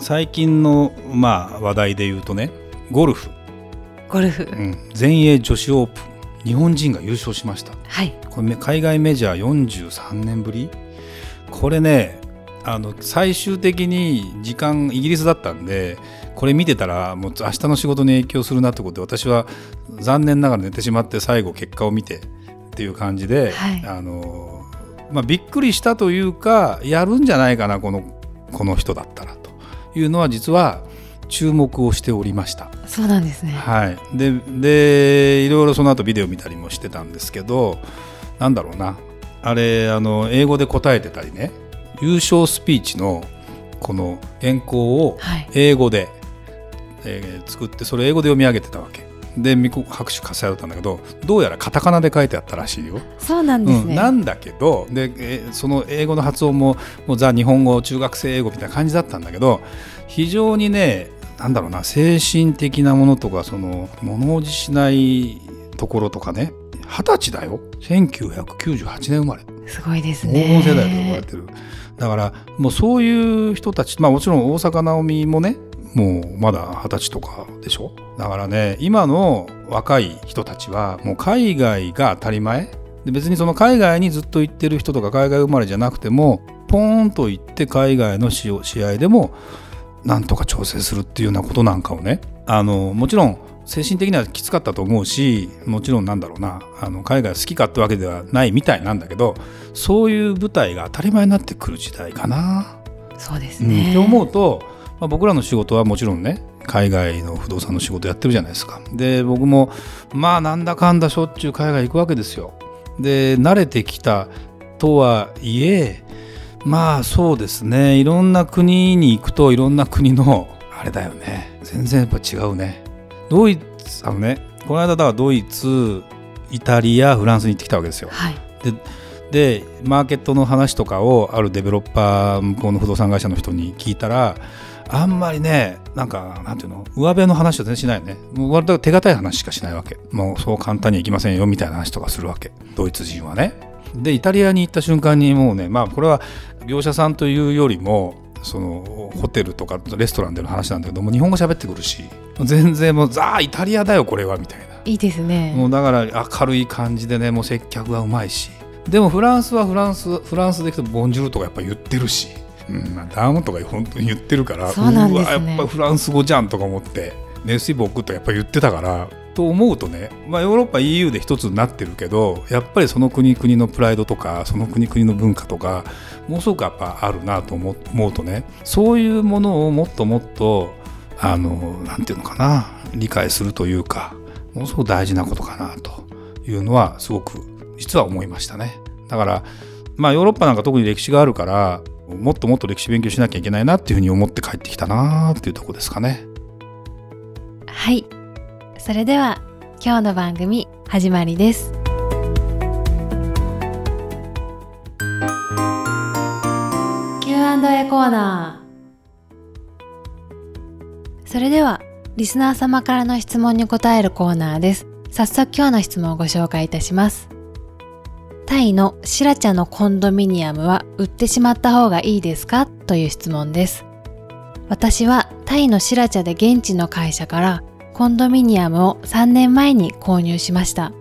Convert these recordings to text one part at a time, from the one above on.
最近の、まあ、話題で言うとねゴルフ、ゴルフ、うん、全英女子オープン。日本人が優勝しました、はい、これ海外メジャー43年ぶり。これねあの最終的に時間イギリスだったんでこれ見てたらもう明日の仕事に影響するなってことで私は残念ながら寝てしまって最後結果を見てっていう感じで、はい、あのまあ、びっくりしたというかやるんじゃないかなこのこの人だったら。というのは実は注目をしておりました。そうなんですね。はい。ででいろいろその後ビデオ見たりもしてたんですけどなんだろうな。あれあの英語で答えてたりね。優勝スピーチのこの原稿を英語で、はい、えー、作ってそれ英語で読み上げてたわけで拍手喝采だったんだけどどうやらカタカナで書いてあったらしいよ。そうなんですね、うん、なんだけどで、えその英語の発音ももうザ日本語中学生英語みたいな感じだったんだけど非常にねなんだろうな精神的なものとかその物おじしないところとかね二十歳だよ。1998年生まれ。すごいですね。黄金世代と呼ばれてる。だからもうそういう人たちまあもちろん大坂なおみもねもうまだ二十歳とかでしょ？だからね今の若い人たちはもう海外が当たり前。で別にその海外にずっと行ってる人とか海外生まれじゃなくてもポーンと行って海外の試合でもなんとか調整するっていうようなことなんかをね。あのもちろん精神的にはきつかったと思うしもちろんなんだろうな。あの海外好きかってわけではないみたいなんだけどそういう舞台が当たり前になってくる時代かな。そうですね、うん、って思うとまあ、僕らの仕事はもちろんね海外の不動産の仕事やってるじゃないですか。で僕もまあなんだかんだしょっちゅう海外行くわけですよ。で慣れてきたとはいえまあそうですね。いろんな国に行くといろんな国のあれだよね。全然やっぱ違うね。ドイツあのね。この間だからドイツイタリアフランスに行ってきたわけですよ、はい、ででマーケットの話とかをあるデベロッパー向こうの不動産会社の人に聞いたらあんまりね、なんか、なんていうの、上辺の話は全然しないよね。もう割と手堅い話しかしないわけ。もうそう簡単にいきませんよみたいな話とかするわけ。ドイツ人はね。で、イタリアに行った瞬間にもうね、まあこれは業者さんというよりも、そのホテルとかレストランでの話なんだけども日本語喋ってくるし全然もうザーイタリアだよこれはみたいないいですねもうだから明るい感じでねもう接客がうまいしでもフランスはフランスフランスで行くとボンジュールとかやっぱ言ってるしうんまあ、ダームとか本当に言ってるからそうなんです、ね、やっぱフランス語じゃんとか思ってネスイボクとやっぱ言ってたからと思うとね、まあ、ヨーロッパ EU で一つになってるけどやっぱりその国々のプライドとかその国々の文化とかものすごくやっぱあるなと思うとねそういうものをもっともっとあのなんていうのかな理解するというかものすごく大事なことかなというのはすごく実は思いましたね。だからまあヨーロッパなんか特に歴史があるからもっともっと歴史勉強しなきゃいけないなっていうふうに思って帰ってきたなっていうとこですかね。はい。それでは今日の番組始まりです。Q&A コーナー。それではリスナー様からの質問に答えるコーナーです。早速今日の質問をご紹介いたしますタイのシラチャのコンドミニアムは売ってしまった方がいいですか？という質問です。私はタイのシラチャで現地の会社からコンドミニアムを3年前に購入しました。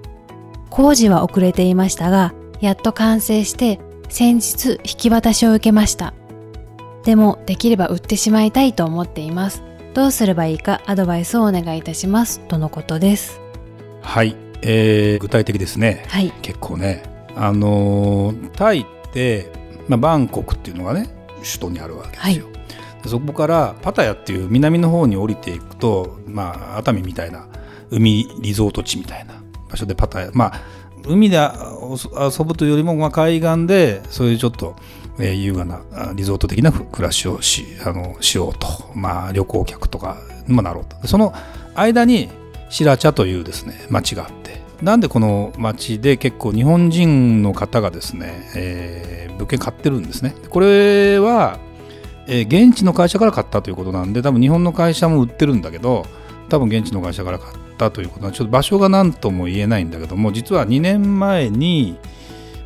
工事は遅れていましたが、やっと完成して先日引き渡しを受けました。でもできれば売ってしまいたいと思っています。どうすればいいかアドバイスをお願いいたしますとのことです。はい、えー、具体的ですね。はい、結構ね。あのタイって、まあ、バンコクっていうのがね首都にあるわけですよ。はい、そこからパタヤっていう南の方に降りていくと、まあ、熱海みたいな海リゾート地みたいな場所でパタヤまあ海で遊ぶというよりも、まあ、海岸でそういうちょっとえー、優雅なリゾート的な暮らしをしあのしようと、まあ、旅行客とかにもなろうと。その間に白茶というですね町があってなんでこの町で結構日本人の方がですね、えー、物件買ってるんですね。これは、えー、現地の会社から買ったということなんで多分日本の会社も売ってるんだけど多分現地の会社から買ったということはちょっと場所が何とも言えないんだけども実は2年前に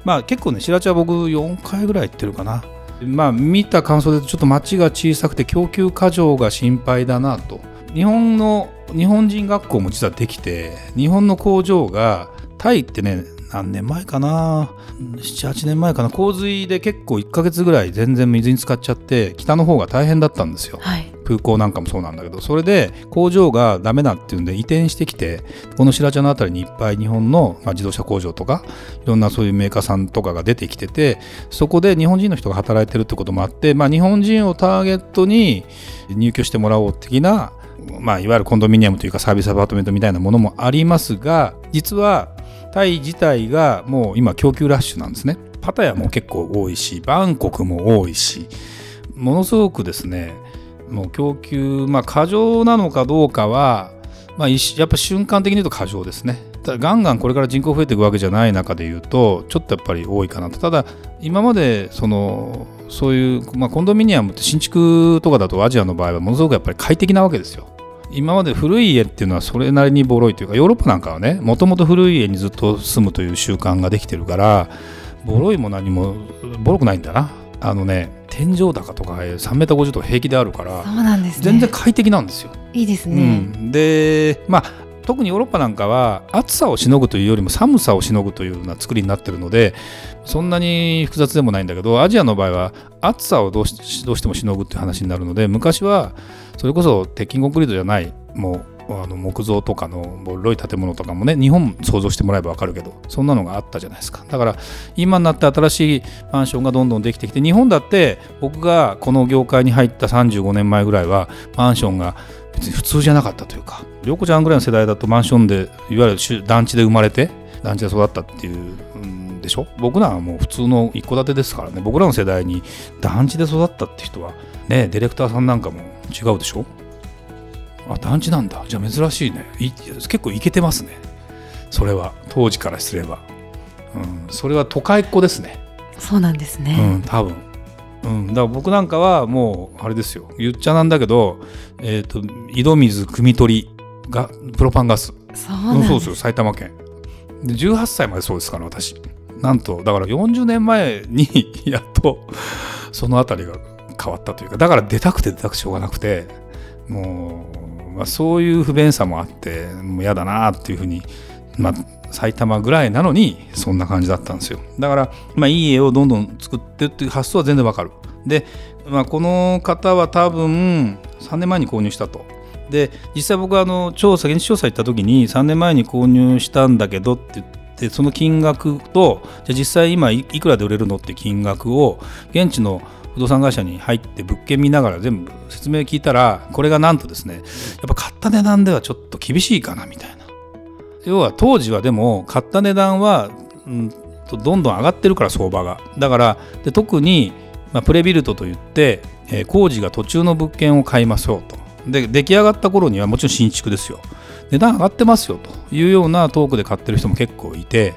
まあ結構ね白茶は僕4回ぐらい行ってるかな。まあ見た感想でちょっと町が小さくて供給過剰が心配だなと。日本の日本人学校も実はできて日本の工場がタイってね何年前かな？78年前かな？洪水で結構1ヶ月ぐらい全然水に浸かっちゃって北の方が大変だったんですよ、はい、空港なんかもそうなんだけど。それで工場がダメだっていうんで移転してきてこの白茶の辺りにいっぱい日本の、まあ、自動車工場とかいろんなそういうメーカーさんとかが出てきててそこで日本人の人が働いてるってこともあって、まあ、日本人をターゲットに入居してもらおう的なまあ、いわゆるコンドミニアムというかサービスアパートメントみたいなものもありますが実はタイ自体がもう今供給ラッシュなんですね。パタヤも結構多いし、バンコクも多いし、ものすごくですね、もう供給、まあ過剰なのかどうかは、まあ、やっぱ瞬間的に言うと過剰ですね。ガンガンこれから人口増えていくわけじゃない中で言うとちょっとやっぱり多いかなとただ今までそのそういう、まあ、コンドミニアムって新築とかだとアジアの場合はものすごくやっぱり快適なわけですよ今まで古い家っていうのはそれなりにボロいというかヨーロッパなんかはねもともと古い家にずっと住むという習慣ができてるからボロいも何もボロくないんだな。あのね天井高とか 3m50 とか平気であるからそうなんです、ね、全然快適なんですよ。いいですね、うん、でまあ特にヨーロッパなんかは暑さをしのぐというよりも寒さをしのぐというような作りになってるのでそんなに複雑でもないんだけどアジアの場合は暑さをどうしどうしてもしのぐっていう話になるので昔はそれこそ鉄筋コンクリートじゃないもうあの木造とかのボロい建物とかもね日本想像してもらえば分かるけどそんなのがあったじゃないですか。だから今になって新しいマンションがどんどんできてきて日本だって僕がこの業界に入った35年前ぐらいはマンションが別に普通じゃなかったというか。涼子ちゃんぐらいの世代だとマンションでいわゆる団地で生まれて団地で育ったっていう、ん、でしょ？僕らはもう普通の一戸建てですからね。僕らの世代に団地で育ったって人はねディレクターさんなんかも違うでしょ？あ団地なんだ。じゃあ珍しいね。結構いけてますね。それは。当時からすれば、うん、それは都会っ子ですね。そうなんですね、うん、多分うん、だから僕なんかはもうあれですよ。言っちゃなんだけど、えーと、井戸水汲み取りがプロパンガス。そうそうですよ。埼玉県。で18歳までそうですから私。なんとだから40年前に やっとその辺りが変わったというか。だから出たくて出たくてしょうがなくてもう、まあ、そういう不便さもあってもう嫌だなっていうふうに、まあ、埼玉ぐらいなのにそんな感じだったんですよ。だから、まあ、いい家をどんどん作ってっていう発想は全然わかる。で、まあ、この方は多分3年前に購入したと。で実際僕はあの調査現地調査行った時に3年前に購入したんだけどって言ってその金額とじゃ実際今いくらで売れるのって金額を現地の不動産会社に入って物件見ながら全部説明聞いたらこれがなんとですねやっぱ買った値段ではちょっと厳しいかなみたいな。要は当時はでも買った値段は、うん、どんどん上がってるから相場が。だからで特に、まあ、プレビルトといって、えー、工事が途中の物件を買いましょうと。で出来上がった頃にはもちろん新築ですよ。値段上がってますよというようなトークで買ってる人も結構いて。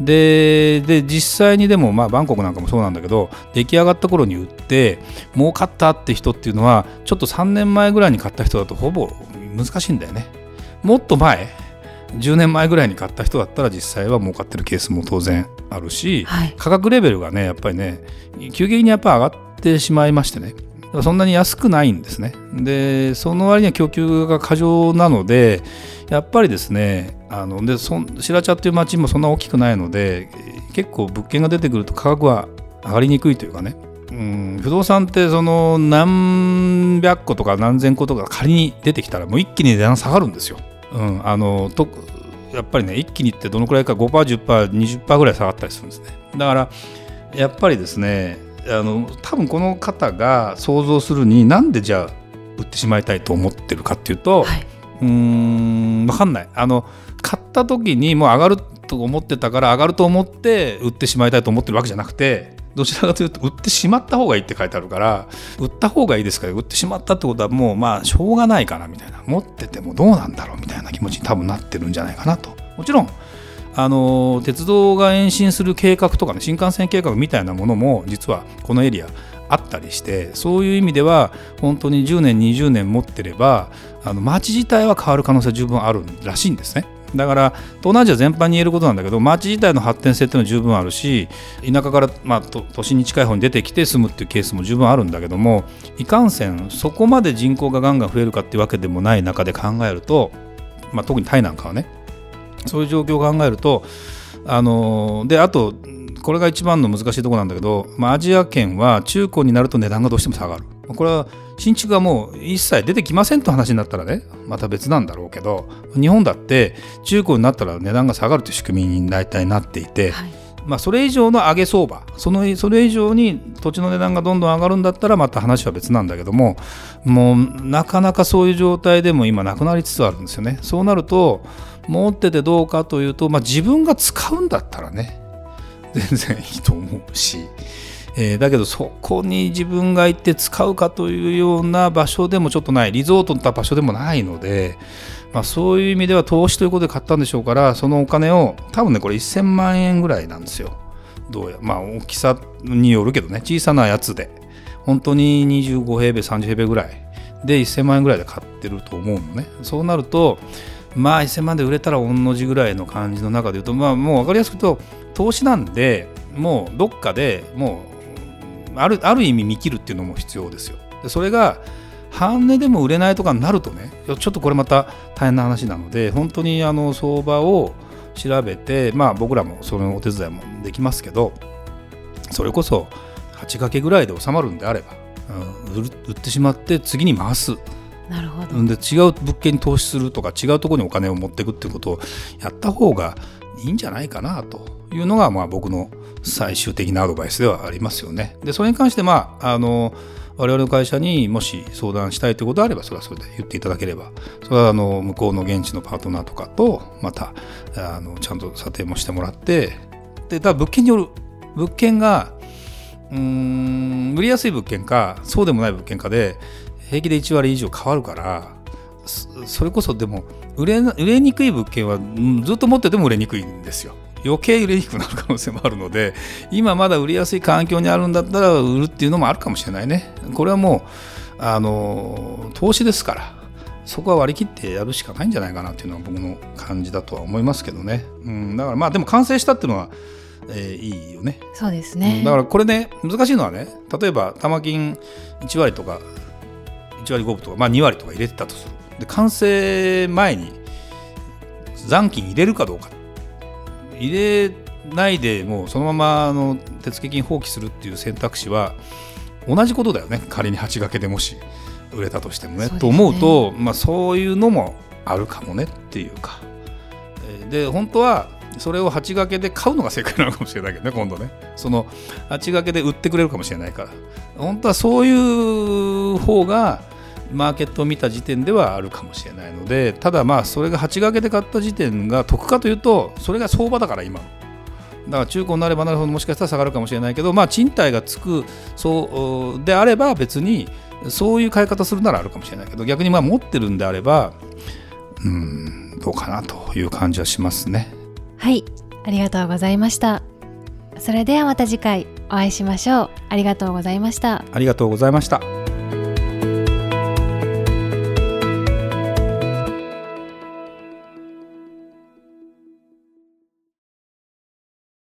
でで実際にでも、まあ、バンコクなんかもそうなんだけど出来上がった頃に売って儲かったって人っていうのはちょっと3年前ぐらいに買った人だとほぼ難しいんだよね。もっと前10年前ぐらいに買った人だったら実際は儲かってるケースも当然あるし、はい、価格レベルがねやっぱりね急激にやっぱ上がってしまいましてね。そんなに安くないんですね。でその割には供給が過剰なのでやっぱりですねあのでそ白茶っていう町もそんな大きくないので結構物件が出てくると価格は上がりにくいというかね。うん、不動産ってその何百個とか何千個とか仮に出てきたらもう一気に値段下がるんですよ。うん、あのとやっぱりね一気にいってどのくらいか 5%10%20% ぐらい下がったりするんですね。だからやっぱりですねあの多分この方が想像するになんでじゃあ売ってしまいたいと思ってるかっていうと、はい、うん分かんない。あの買った時にもう上がると思ってたから上がると思って売ってしまいたいと思ってるわけじゃなくてどちらかというと売ってしまった方がいいって書いてあるから売った方がいいですか？ら売ってしまったってことはもうまあしょうがないかなみたいな。持っててもどうなんだろうみたいな気持ちに多分なってるんじゃないかなと。もちろんあの鉄道が延伸する計画とかね新幹線計画みたいなものも実はこのエリアあったりしてそういう意味では本当に10年20年持ってればあの街自体は変わる可能性十分あるらしいんですね。だから東南アジア全般に言えることなんだけど街自体の発展性っていうのは十分あるし田舎から、まあ、都心に近い方に出てきて住むっていうケースも十分あるんだけどもいかんせんそこまで人口がガンガン増えるかっていうわけでもない中で考えると、まあ、特にタイなんかはねそういう状況を考えるとあのであとこれが一番の難しいところなんだけど、まあ、アジア圏は中古になると値段がどうしても下がる。これは新築がもう一切出てきませんと話になったらねまた別なんだろうけど日本だって中古になったら値段が下がるという仕組みに大体なっていて、はい、まあ、それ以上の上げ相場そのそれ以上に土地の値段がどんどん上がるんだったらまた話は別なんだけどももうなかなかそういう状態でも今なくなりつつあるんですよね。そうなると持っててどうかというと、まあ、自分が使うんだったらね全然いいと思うし、えー、だけどそこに自分が行って使うかというような場所でもちょっとない。リゾートの場所でもないので、まあ、そういう意味では投資ということで買ったんでしょうからそのお金を多分ねこれ1000万円ぐらいなんですよ。どうやまあ大きさによるけどね。小さなやつで。本当に25平米30平米ぐらい。で1000万円ぐらいで買ってると思うのね。そうなるとまあ1000万で売れたら同じぐらいの感じの中で言うとまあもう分かりやすく言うと投資なんでもうどっかでもうあるある意味見切るっていうのも必要ですよ。でそれが半値でも売れないとかになるとねちょっとこれまた大変な話なので本当にあの相場を調べてまあ僕らもそのお手伝いもできますけどそれこそ8掛けぐらいで収まるんであれば、うん、売ってしまって次に回す。なるほどで違う物件に投資するとか違うところにお金を持っていくっていうことをやった方がいいんじゃないかなというのがまあ僕の最終的なアドバイスではありますよね。でそれに関してまああの我々の会社にもし相談したいということであればそれはそれで言っていただければそれはあの向こうの現地のパートナーとかとまたあのちゃんと査定もしてもらってでただ物件による物件がうん売りやすい物件かそうでもない物件かで平気で1割以上変わるからそれこそでも売れ売れにくい物件はずっと持ってても売れにくいんですよ。余計売れにくくなる可能性もあるので今まだ売りやすい環境にあるんだったら売るっていうのもあるかもしれないね。これはもうあの投資ですからそこは割り切ってやるしかないんじゃないかなっていうのは僕の感じだとは思いますけどね。うん、だからまあでも完成したっていうのはえー、いいよね。そうですね、だからこれね難しいのはね例えば玉金1割とか1割5分とか、まあ、2割とか入れてたとするで完成前に残金入れるかどうか入れないでもうそのままあの手付金放棄するっていう選択肢は同じことだよね仮に8掛けでもし売れたとしてもね。ねと思うと、まあ、そういうのもあるかもねっていうか。で本当はそれを8掛けで買うのが正解なのかもしれないけどね今度ねその8掛けで売ってくれるかもしれないから本当はそういう方がマーケットを見た時点ではあるかもしれないのでただまあそれが8掛けで買った時点が得かというとそれが相場だから今の。だから中古になればなるほどもしかしたら下がるかもしれないけどまあ賃貸がつくそうであれば別にそういう買い方するならあるかもしれないけど逆にまあ持ってるんであればうんどうかなという感じはしますね。はいありがとうございました。それではまた次回お会いしましょう。ありがとうございました。ありがとうございました